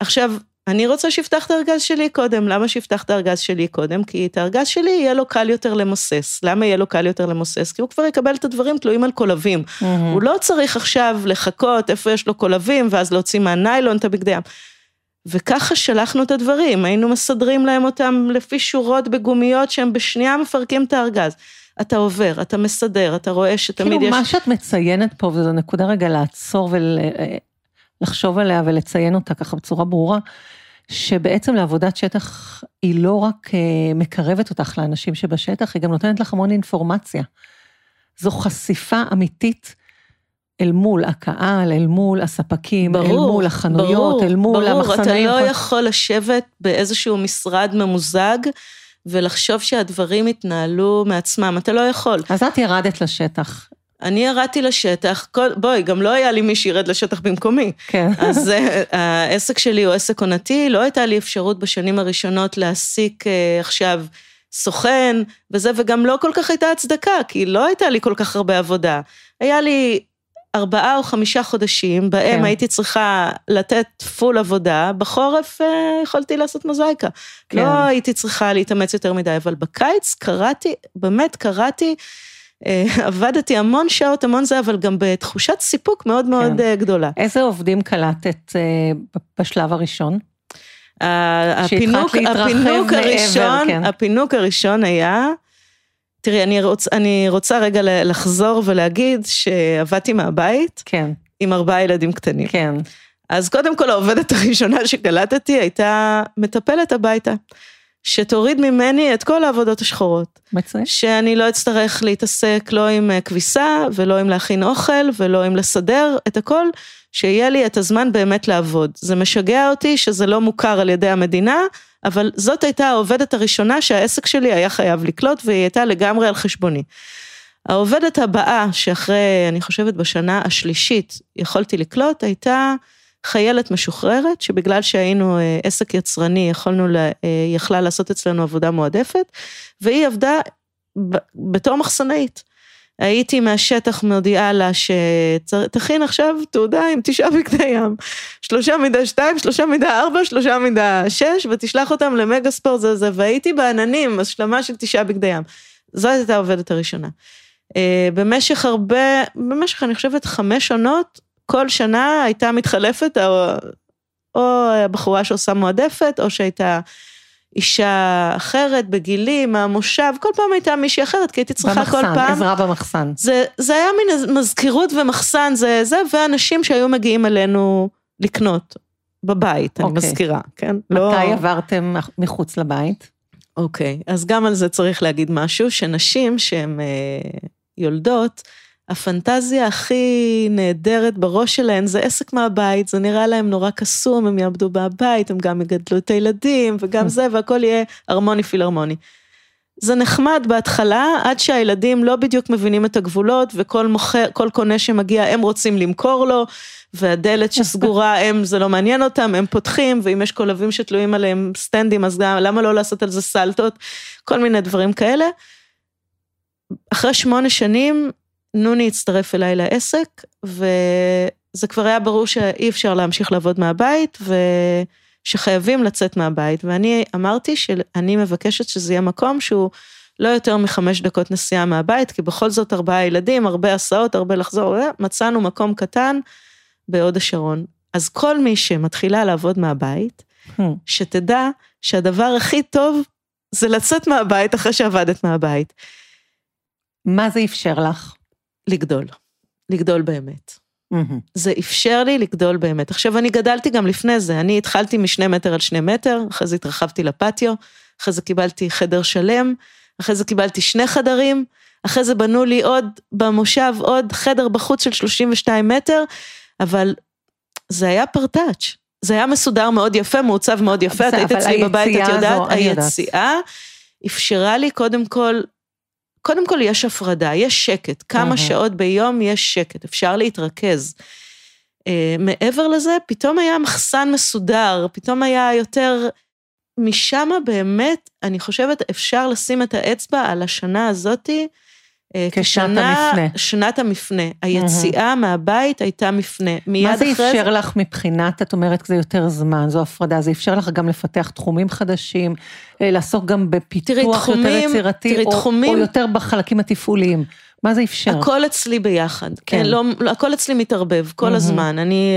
עכשיו, אני רוצה שיפתח את הארגז שלי קודם, למה שיפתח את הארגז שלי קודם? כי את הארגז שלי יהיה לו קל יותר למוסס. למה יהיה לו קל יותר למוסס? כי הוא כבר יקבל את הדברים תלויים על קולבים. Mm-hmm. הוא לא צריך עכשיו לחכות איפה יש לו קולבים, ואז להוציא מהניילון את הבגדי ים. וככה שלחנו את הדברים, היינו מסדרים להם אותם לפי שורות בגומיות שהם בשנייה מפרקים את הארגז. אתה עובר, אתה מסדר, אתה רואה שתמיד כאילו יש... כאילו מה שאת מציינת פה, וזו נקודה רגע לעצור ול... לחשוב עליה ולציין אותה ככה בצורה ברורה, שבעצם לעבודת שטח היא לא רק אה, מקרבת אותך לאנשים שבשטח, היא גם נותנת לך המון אינפורמציה. זו חשיפה אמיתית אל מול הקהל, אל מול הספקים, ברור, אל מול החנויות, ברור, אל מול ברור, המחסנים. ברור, אתה לא יכול לשבת באיזשהו משרד ממוזג ולחשוב שהדברים יתנהלו מעצמם, אתה לא יכול. אז את ירדת לשטח. אני ירדתי לשטח, כל, בואי, גם לא היה לי מי שירד לשטח במקומי. כן. אז uh, העסק שלי הוא עסק עונתי, לא הייתה לי אפשרות בשנים הראשונות להעסיק uh, עכשיו סוכן וזה, וגם לא כל כך הייתה הצדקה, כי לא הייתה לי כל כך הרבה עבודה. היה לי ארבעה או חמישה חודשים, בהם כן. הייתי צריכה לתת פול עבודה, בחורף uh, יכולתי לעשות מוזאיקה. כן. לא הייתי צריכה להתאמץ יותר מדי, אבל בקיץ קראתי, באמת קראתי, אה, עבדתי המון שעות, המון זה, אבל גם בתחושת סיפוק מאוד מאוד כן. אה, גדולה. איזה עובדים קלטת אה, בשלב הראשון? הפינוק, הפינוק הראשון, מעבר, כן. הפינוק הראשון היה, תראי, אני, רוצ, אני רוצה רגע לחזור ולהגיד שעבדתי מהבית, כן. עם ארבעה ילדים קטנים. כן. אז קודם כל העובדת הראשונה שקלטתי הייתה מטפלת הביתה. שתוריד ממני את כל העבודות השחורות. מצוין. שאני לא אצטרך להתעסק לא עם אה, כביסה, ולא עם להכין אוכל, ולא עם לסדר, את הכל, שיהיה לי את הזמן באמת לעבוד. זה משגע אותי שזה לא מוכר על ידי המדינה, אבל זאת הייתה העובדת הראשונה שהעסק שלי היה חייב לקלוט, והיא הייתה לגמרי על חשבוני. העובדת הבאה, שאחרי, אני חושבת בשנה השלישית, יכולתי לקלוט, הייתה חיילת משוחררת, שבגלל שהיינו אה, עסק יצרני, יכולנו, לה, אה, יכלה לעשות אצלנו עבודה מועדפת, והיא עבדה בתור מחסנאית. הייתי מהשטח מודיעה לה שתכין עכשיו תעודה עם תשעה בגדי ים. שלושה מידה שתיים, שלושה מידה ארבע, שלושה מידה שש, ותשלח אותם למגה ספורט זה זה, והייתי בעננים, השלמה של תשעה בגדי ים. זאת הייתה העובדת הראשונה. אה, במשך הרבה, במשך אני חושבת חמש עונות, כל שנה הייתה מתחלפת, או, או הבחורה שעושה מועדפת, או שהייתה אישה אחרת בגילי, מהמושב, כל פעם הייתה מישהי אחרת, כי הייתי צריכה במחסן, כל פעם... עזרה במחסן. זה, זה היה מין מזכירות ומחסן, זה זה, ואנשים שהיו מגיעים אלינו לקנות בבית, אני אוקיי. מזכירה, כן? מתי לא... עברתם מחוץ לבית? אוקיי, אז גם על זה צריך להגיד משהו, שנשים שהן אה, יולדות, הפנטזיה הכי נהדרת בראש שלהן זה עסק מהבית, זה נראה להם נורא קסום, הם יעבדו מהבית, הם גם יגדלו את הילדים, וגם זה, והכל יהיה הרמוני פילהרמוני. זה נחמד בהתחלה, עד שהילדים לא בדיוק מבינים את הגבולות, וכל מוכר, כל קונה שמגיע, הם רוצים למכור לו, והדלת שסגורה, הם, זה לא מעניין אותם, הם פותחים, ואם יש קולבים שתלויים עליהם סטנדים, אז גם, למה לא לעשות על זה סלטות? כל מיני דברים כאלה. אחרי שמונה שנים, נוני הצטרף אליי לעסק, וזה כבר היה ברור שאי אפשר להמשיך לעבוד מהבית, ושחייבים לצאת מהבית, ואני אמרתי שאני מבקשת שזה יהיה מקום שהוא לא יותר מחמש דקות נסיעה מהבית, כי בכל זאת ארבעה ילדים, הרבה הסעות, הרבה לחזור, מצאנו מקום קטן בהוד השרון. אז כל מי שמתחילה לעבוד מהבית, Hmm. שתדע שהדבר הכי טוב זה לצאת מהבית אחרי שעבדת מהבית. מה זה אפשר לך? לגדול, לגדול באמת. מהמם. זה אפשר לי לגדול באמת. עכשיו, אני גדלתי גם לפני זה, אני התחלתי משני מטר על שני מטר, אחרי זה התרחבתי לפטיו, אחרי זה קיבלתי חדר שלם, אחרי זה קיבלתי שני חדרים, אחרי זה בנו לי עוד, במושב עוד חדר בחוץ של 32 מטר, אבל זה היה פרטאץ'. זה היה מסודר מאוד יפה, מעוצב מאוד יפה, את היית אצלי בבית, את יודעת. היציאה אפשרה לי קודם כל, קודם כל יש הפרדה, יש שקט, כמה מהמם. שעות ביום יש שקט, אפשר להתרכז. אה, מעבר לזה, פתאום היה מחסן מסודר, פתאום היה יותר... משם באמת, אני חושבת, אפשר לשים את האצבע על השנה הזאתי, כשנת כשנה- המפנה. שנת המפנה. היציאה מהבית הייתה מפנה. מיד מה זה אפשר לך מבחינת, את אומרת, זה יותר זמן, זו הפרדה, זה אפשר לך גם לפתח תחומים חדשים, אה, לעסוק גם תראי, בפיתוח יותר תחומים- יצירתי, תראי, או, תחומים- או יותר בחלקים התפעוליים. מה זה אפשר? הכל אצלי ביחד, כן. לא, לא, הכל אצלי מתערבב כל מהמם. הזמן, אני,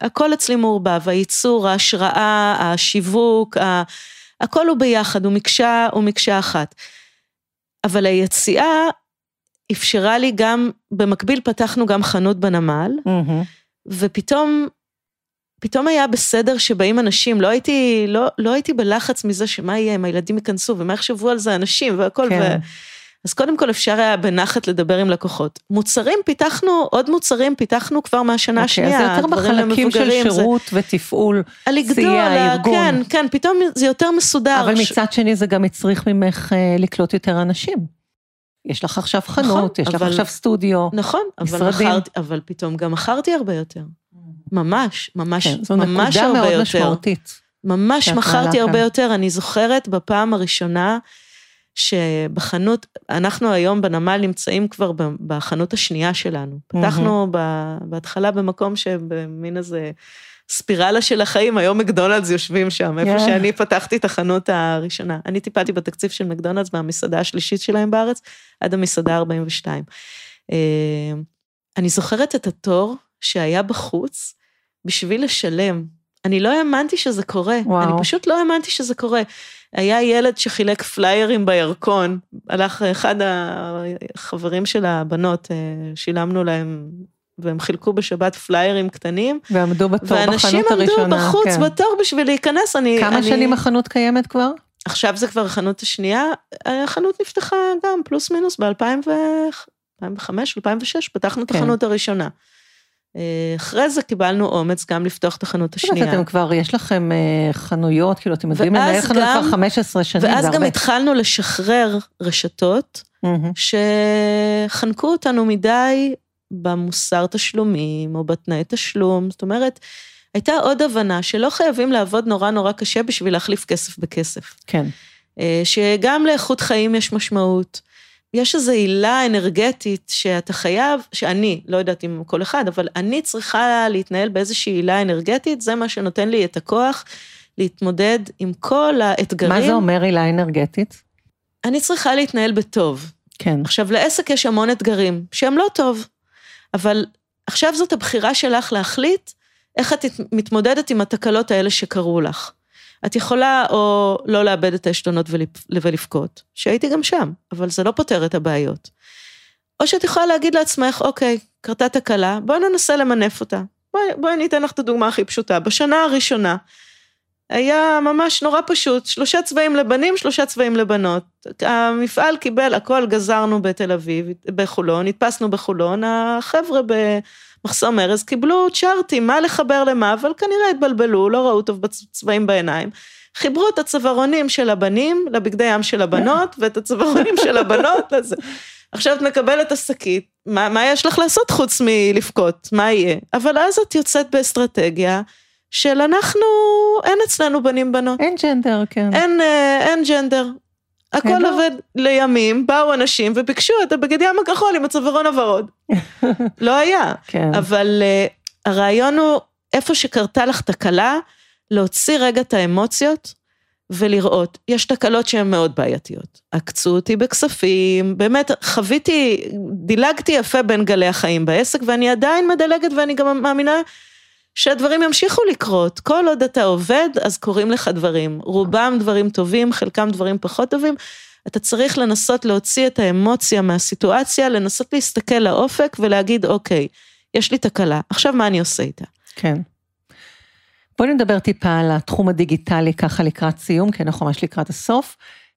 אה, הכל אצלי מעורבב, הייצור, ההשראה, השיווק, ה, הכל הוא ביחד, הוא מקשה, הוא מקשה אחת. אבל היציאה אפשרה לי גם, במקביל פתחנו גם חנות בנמל, מהמם. ופתאום, פתאום היה בסדר שבאים אנשים, לא הייתי, לא, לא הייתי בלחץ מזה שמה יהיה אם הילדים ייכנסו ומה יחשבו על זה אנשים והכל. כן. ו... אז קודם כל אפשר היה בנחת לדבר עם לקוחות. מוצרים פיתחנו, עוד מוצרים פיתחנו כבר מהשנה אוקיי, אז השנייה. זה יותר בחלקים של למבוגרים, זה- שירות ותפעול, סייע, ה- ארגון. כן, כן, פתאום זה יותר מסודר. אבל ש- מצד שני זה גם הצריך ממך אה, לקלוט יותר אנשים. יש לך עכשיו חנות, יש לך אבל- עכשיו סטודיו. נכון, אבל, משרדים. מכרתי, אבל פתאום גם מכרתי הרבה יותר. ממש, ממש, כן, זו ממש נקודה הרבה מאוד יותר. משמעותית. ממש שאת מעלה מכרתי הרבה כאן. יותר, אני זוכרת בפעם הראשונה שבחנות, אנחנו היום בנמל נמצאים כבר בחנות השנייה שלנו. פתחנו ב- בהתחלה במקום שבמין איזה ספירלה של החיים, היום מקדונלדס יושבים שם, איפה Yeah. שאני פתחתי את החנות הראשונה. אני טיפלתי בתקציב של מקדונלדס מהמסעדה השלישית שלהם בארץ, עד המסעדה ה-42. אני זוכרת את התור שהיה בחוץ בשביל לשלם. אני לא האמנתי שזה קורה, וואו. אני פשוט לא האמנתי שזה קורה. היה ילד שחילק פליירים בירקון, הלך אחד החברים של הבנות, אה, שילמנו להם, והם חילקו בשבת פליירים קטנים, ועמדו בתור ואנשים בחנות עמדו הראשונה. בחוץ כן. בתור בשביל להיכנס, אני... כמה אני... שנים החנות קיימת כבר? עכשיו זה כבר החנות השנייה, החנות נפתחה גם פלוס מינוס ב-2005, 2006, פתחנו את כן. החנות הראשונה. אה, אחרי זה קיבלנו אומץ גם לפתוח את החנות זאת אומרת, השנייה. אתם כבר, יש לכם אה, חנויות, כאילו, אתם יודעים לנהל חנות כבר 15 שנים, ואז גם הרבה. התחלנו לשחרר רשתות מהמם. שחנקו אותנו מדי במוסר תשלומים או בתנאי תשלום, זאת אומרת, הייתה עוד הבנה שלא חייבים לעבוד נורא נורא קשה בשביל להחליף כסף בכסף. כן. אה, שגם לאיכות חיים יש משמעות. יש איזו עילה אנרגטית שאתה חייב, שאני, לא יודעת אם כל אחד, אבל אני צריכה להתנהל באיזושהי עילה אנרגטית, זה מה שנותן לי את הכוח להתמודד עם כל האתגרים. מה זה אומר עילה אנרגטית? אני צריכה להתנהל בטוב. כן. עכשיו, לעסק יש המון אתגרים שהם לא טוב, אבל עכשיו זאת הבחירה שלך להחליט איך את מתמודדת עם התקלות האלה שקרו לך. את יכולה או לא לאבד את העשתונות ולבכות, שהייתי גם שם, אבל זה לא פותר את הבעיות. או שאת יכולה להגיד לעצמך, אוקיי, קרתה תקלה, בואי ננסה למנף אותה. בואי, בואי אני אתן לך את הדוגמה הכי פשוטה. בשנה הראשונה, היה ממש נורא פשוט, שלושה צבעים לבנים, שלושה צבעים לבנות. המפעל קיבל, הכל גזרנו בתל אביב, בחולון, הדפסנו בחולון, החבר'ה במחסום ארז קיבלו צ'ארטים, מה לחבר למה, אבל כנראה התבלבלו, לא ראו טוב בצבעים בעיניים. חיברו את הצווארונים של הבנים לבגדי ים של הבנות, ואת הצווארונים של הבנות לזה. עכשיו את מקבלת השקית, מה, מה יש לך לעשות חוץ מלבכות? מה יהיה? אבל אז את יוצאת באסטרטגיה של אנחנו, אין אצלנו בנים בנות. אין ג'נדר, כן. אין, אה, אין ג'נדר. הכל לא. עובד לימים, באו אנשים וביקשו את הבגד ים הכחול עם הצווארון הוורוד. לא היה. כן. אבל uh, הרעיון הוא, איפה שקרתה לך תקלה, להוציא רגע את האמוציות ולראות. יש תקלות שהן מאוד בעייתיות. עקצו אותי בכספים, באמת, חוויתי, דילגתי יפה בין גלי החיים בעסק, ואני עדיין מדלגת ואני גם מאמינה שהדברים ימשיכו לקרות. כל עוד אתה עובד, אז קורים לך דברים. רובם דברים טובים, חלקם דברים פחות טובים. אתה צריך לנסות להוציא את האמוציה מהסיטואציה, לנסות להסתכל לאופק ולהגיד, אוקיי, יש לי תקלה, עכשיו מה אני עושה איתה? כן. בואי נדבר טיפה על התחום הדיגיטלי ככה לקראת סיום, כי אנחנו ממש לקראת הסוף.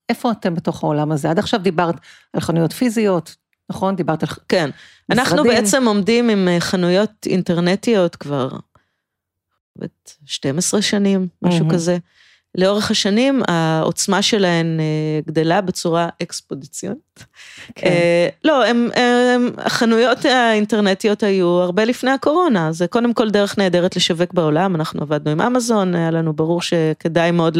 איפה אתם בתוך העולם הזה? עד עכשיו דיברת על חנויות פיזיות, נכון? דיברת על כן. אנחנו משרדים. בעצם עומדים עם אה, חנויות אינטרנטיות כבר, בת 12 שנים, משהו מהמם. כזה. לאורך השנים העוצמה שלהן אה, גדלה בצורה אקספודיציונית. כן. אה, לא, הם, הם, החנויות האינטרנטיות היו הרבה לפני הקורונה, זה קודם כל דרך נהדרת לשווק בעולם, אנחנו עבדנו עם אמזון, היה לנו ברור שכדאי מאוד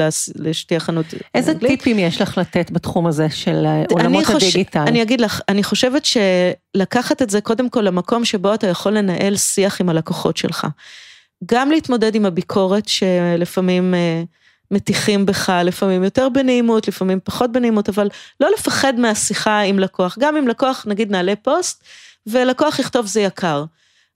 שתהיה חנות איזה אנגלית. טיפים יש לך לתת בתחום הזה של אה, עולמות חוש- הדיגיטל? אני אגיד לך, אני חושבת שלקחת את זה קודם כל למקום שבו אתה יכול לנהל שיח עם הלקוחות שלך. גם להתמודד עם הביקורת שלפעמים אה, מטיחים בך, לפעמים יותר בנעימות, לפעמים פחות בנעימות, אבל לא לפחד מהשיחה עם לקוח. גם אם לקוח, נגיד נעלה פוסט, ולקוח יכתוב זה יקר.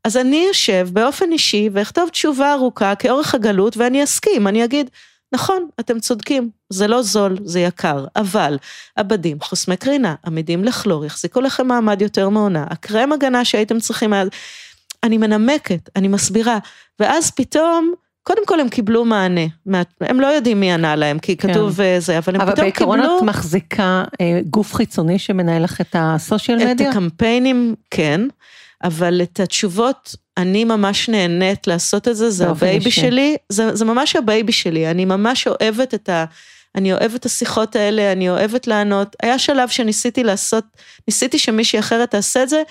אז אני אשב באופן אישי ואכתוב תשובה ארוכה כאורך הגלות ואני אסכים, אני אגיד, נכון, אתם צודקים, זה לא זול, זה יקר, אבל הבדים חוסמי קרינה, עמידים לכלור, יחזיקו לכם מעמד יותר מעונה, הקרם הגנה שהייתם צריכים, היה- אני מנמקת, אני מסבירה, ואז פתאום, קודם כל הם קיבלו מענה, הם לא יודעים מי ענה להם, כי כן. כתוב אה, זה, אבל הם אבל פתאום בעיקרון קיבלו... את מחזיקה אה, גוף חיצוני שמנהל לך את ה social media? הקמפיינים, כן, אבל את התשובות, אני ממש נהנית לעשות את זה, זה ה baby אישי. שלי, זה, זה ממש ה baby שלי, אני ממש אוהבת את ה... אני אוהבת את השיחות האלה, אני אוהבת לענות. היה שלב שניסיתי לעשות, ניסיתי שמישהי אחרת תעשה את זה,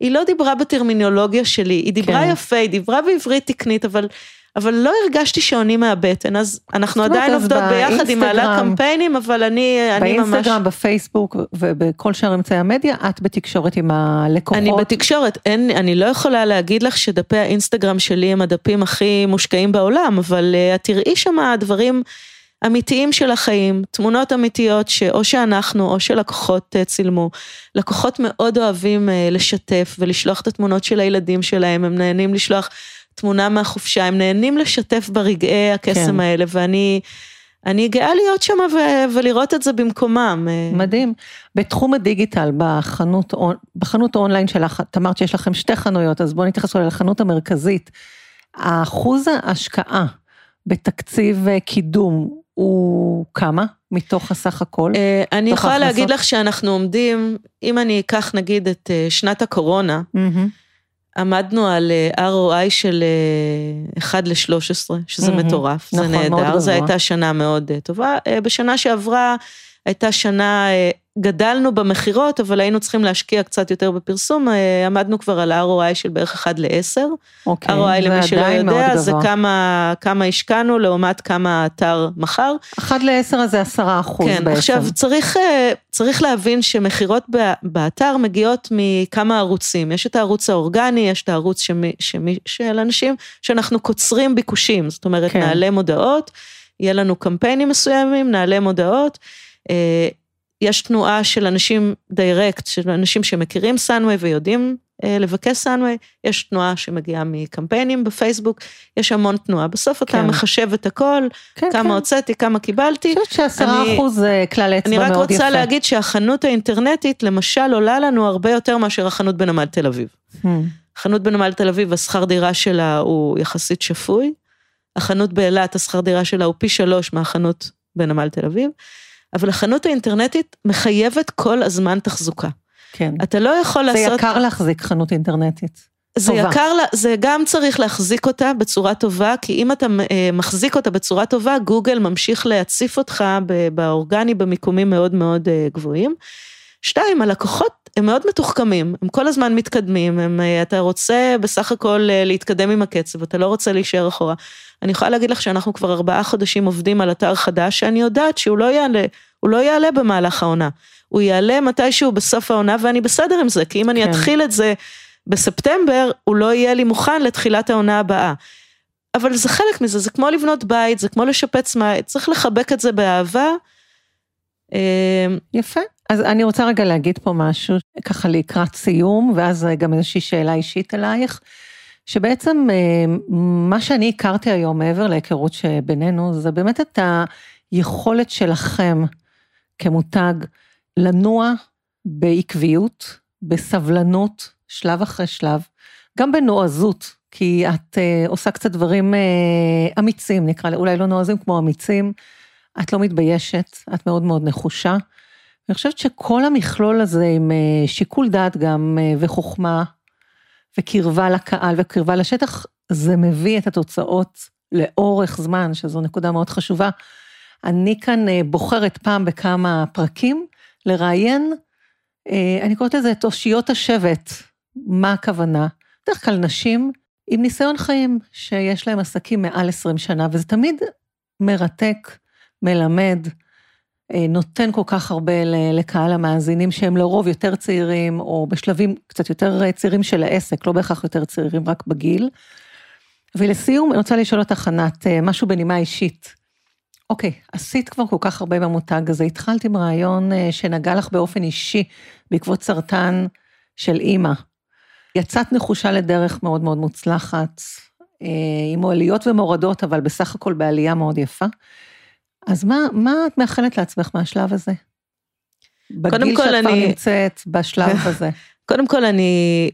היא לא דיברה בטרמינולוגיה שלי, היא דיברה כן. יפה, היא דיברה בעברית תקנית, אבל, אבל לא הרגשתי שעונים מהבטן, אז אנחנו עדיין אז עובדות ביחד עם מעלה קמפיינים, אבל אני, אני ממש... באינסטגרם, בפייסבוק ובכל שאר אמצעי המדיה, את בתקשורת עם הלקוחות. אני בתקשורת, אין, אני לא יכולה להגיד לך שדפי האינסטגרם שלי הם הדפים הכי מושקעים בעולם, אבל uh, את תראי שם דברים אמיתיים של החיים, תמונות אמיתיות שאו שאנחנו או שלקוחות uh, צילמו. לקוחות מאוד אוהבים uh, לשתף ולשלוח את התמונות של הילדים שלהם, הם נהנים לשלוח תמונה מהחופשה, הם נהנים לשתף ברגעי הקסם כן. האלה, ואני... אני גאה להיות שם ו- ולראות את זה במקומם. אה, מדהים. בתחום הדיגיטל, בחנות, בחנות אונליין שלך, את אמרת שיש לכם שתי חנויות, אז בואו נתייחס אולי לחנות המרכזית. האחוז ההשקעה בתקציב אה, קידום הוא כמה מתוך הסך הכל? אה, אני יכולה ההכנסות? להגיד לך שאנחנו עומדים, אם אני אקח נגיד את אה, שנת הקורונה, מהמם. עמדנו על אה, ROI של אה, 1 ל-13, שזה מהמם. מטורף, זה נכון, מאוד נהדר, זו. הייתה שנה מאוד טובה. בשנה שעברה הייתה שנה, אה, גדלנו במכירות, אבל היינו צריכים להשקיע קצת יותר בפרסום, אה, עמדנו כבר על ROI של בערך 1 ל-10. אוקיי, ROI זה למי שלא יודע, זה. כמה, כמה השקענו לעומת כמה האתר מכר. אחד לעשר הזה עשרה אחוז כן, בעצם. עכשיו צריך, אה, צריך להבין שמכירות באתר מגיעות מכמה ערוצים. יש את הערוץ האורגני, יש את הערוץ שמי, שמי, של אנשים שאנחנו קוצרים ביקושים. זאת אומרת, כן. כן. נעלה מודעות, יהיה לנו קמפיינים מסוימים, נעלה מודעות. אה, יש תנועה של אנשים דיירקט, של אנשים שמכירים סאנווי ויודעים אה, לבקש סאנווי, יש תנועה שמגיעה מקמפיינים בפייסבוק, יש המון תנועה. בסוף אתה כן. מחשב את הכל, כן, כמה כן. הוצאתי, כמה קיבלתי. אני חושבת שעשרה אני- אחוז זה כלל אצבע אני מאוד רק יפה. רוצה להגיד שהחנות האינטרנטית, למשל, עולה לנו הרבה יותר מאשר החנות בנמל תל אביב. Hmm. חנות בנמל תל אביב, השכר דירה שלה הוא יחסית שפוי. החנות באילת, השכר דירה שלה הוא פי שלוש מהחנות בנמל תל אביב, אבל החנות האינטרנטית מחייבת כל הזמן תחזוקה. כן. אתה לא יכול זה לעשות... יקר להחזיק חנות אינטרנטית. זה טובה. יקר, זה גם צריך להחזיק אותה בצורה טובה, כי אם אתה אה, מחזיק אותה בצורה טובה, גוגל ממשיך להציף אותך באורגני במיקומים מאוד מאוד אה, גבוהים. שתיים, הלקוחות הם מאוד מתוחכמים, הם כל הזמן מתקדמים, הם, אה, אתה רוצה בסך הכל אה, להתקדם עם הקצב, אתה לא רוצה להישאר אחורה. אני יכולה להגיד לך שאנחנו כבר ארבעה חודשים עובדים על אתר חדש, שאני יודעת שהוא לא יעלה, הוא לא יעלה במהלך העונה. הוא יעלה מתישהו בסוף העונה, ואני בסדר עם זה, כי אם אני כן. אתחיל את זה בספטמבר, הוא לא יהיה לי מוכן לתחילת העונה הבאה. אבל זה חלק מזה, זה כמו לבנות בית, זה כמו לשפץ מה, צריך לחבק את זה באהבה. אה, יפה. אז אני רוצה רגע להגיד פה משהו, ככה לקראת סיום, ואז גם איזושהי שאלה אישית אלייך, שבעצם אה, מה שאני הכרתי היום מעבר להיכרות שבינינו, זה באמת את היכולת שלכם כמותג לנוע בעקביות, בסבלנות, שלב אחרי שלב, גם בנועזות, כי את אה, עושה קצת דברים אה, אמיצים, נקרא, אולי לא נועזים כמו אמיצים, את לא מתביישת, את מאוד מאוד נחושה. אני חושבת שכל המכלול הזה עם אה, שיקול דעת גם אה, וחוכמה וקרבה לקהל וקרבה לשטח, זה מביא את התוצאות לאורך זמן, שזו נקודה מאוד חשובה. אני כאן אה, בוחרת פעם בכמה פרקים לראיין, אני קוראת לזה את אושיות השבט. מה הכוונה? בדרך כלל נשים עם ניסיון חיים, שיש להם עסקים מעל 20 שנה, וזה תמיד מרתק, מלמד, נותן כל כך הרבה לקהל המאזינים שהם לרוב יותר צעירים, או בשלבים קצת יותר אה, צעירים של העסק, לא בהכרח יותר צעירים, רק בגיל. ולסיום, אני רוצה לשאול אותך, ענת, אה, משהו בנימה אישית. אוקיי, עשית כבר כל כך הרבה במותג הזה, התחלת עם רעיון אה, שנגע לך באופן אישי בעקבות סרטן של אימא. יצאת נחושה לדרך מאוד מאוד מוצלחת, אה, עם עליות ומורדות, אבל בסך הכל בעלייה מאוד יפה. אז מה, מה את מאחלת לעצמך מהשלב הזה? בגיל כל, שאת כבר אני- נמצאת, בשלב הזה. קודם כל, אני,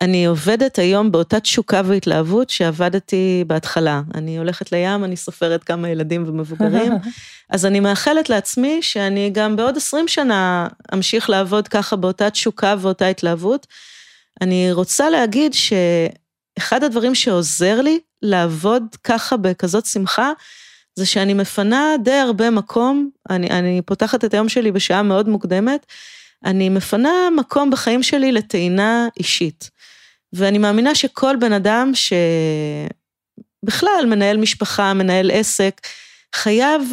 אני עובדת היום באותה תשוקה והתלהבות שעבדתי בהתחלה. אני הולכת לים, אני סופרת כמה ילדים ומבוגרים, אז אני מאחלת לעצמי שאני גם בעוד 20 שנה אמשיך לעבוד ככה באותה תשוקה ואותה התלהבות. אני רוצה להגיד שאחד הדברים שעוזר לי לעבוד ככה בכזאת שמחה, זה שאני מפנה די הרבה מקום, אני, אני פותחת את היום שלי בשעה מאוד מוקדמת, אני מפנה מקום בחיים שלי לטעינה אישית. ואני מאמינה שכל בן אדם שבכלל מנהל משפחה, מנהל עסק, חייב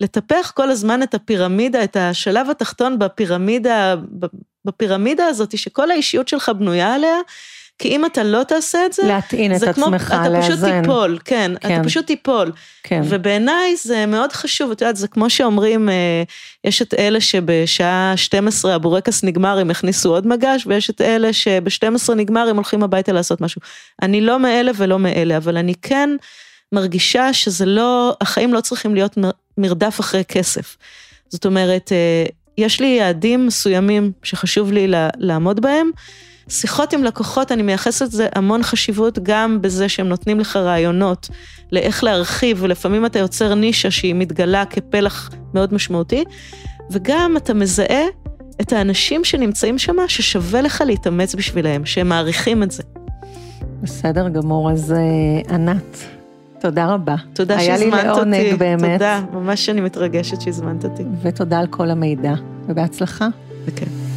לטפח כל הזמן את הפירמידה, את השלב התחתון בפירמידה, בפירמידה הזאת, שכל האישיות שלך בנויה עליה, כי אם אתה לא תעשה את זה, להטעין את כמו, עצמך, אתה פשוט לאזן. תיפול, כן, כן. אתה פשוט תיפול. כן. ובעיניי זה מאוד חשוב, את יודעת, זה כמו שאומרים, אה, יש את אלה שבשעה 12 הבורקס נגמר, הם הכניסו עוד מגש, ויש את אלה שב-12 נגמר, הם הולכים הביתה לעשות משהו. אני לא מאלה ולא מאלה, אבל אני כן מרגישה שזה לא, החיים לא צריכים להיות מר- מרדף אחרי כסף. זאת אומרת, אה, יש לי יעדים מסוימים שחשוב לי לעמוד בהם. שיחות עם לקוחות, אני מייחסת לזה המון חשיבות גם בזה שהם נותנים לך רעיונות לאיך להרחיב, ולפעמים אתה יוצר נישה שהיא מתגלה כפלח מאוד משמעותי, וגם אתה מזהה את האנשים שנמצאים שם, ששווה לך להתאמץ בשבילם, שהם מעריכים את זה. בסדר גמור, אז אה, ענת, תודה רבה. תודה היה לי שהזמנת אותי. לעונג באמת. תודה, ממש אני מתרגשת שהזמנת אותי. ותודה על כל המידע, ובהצלחה. בכיף.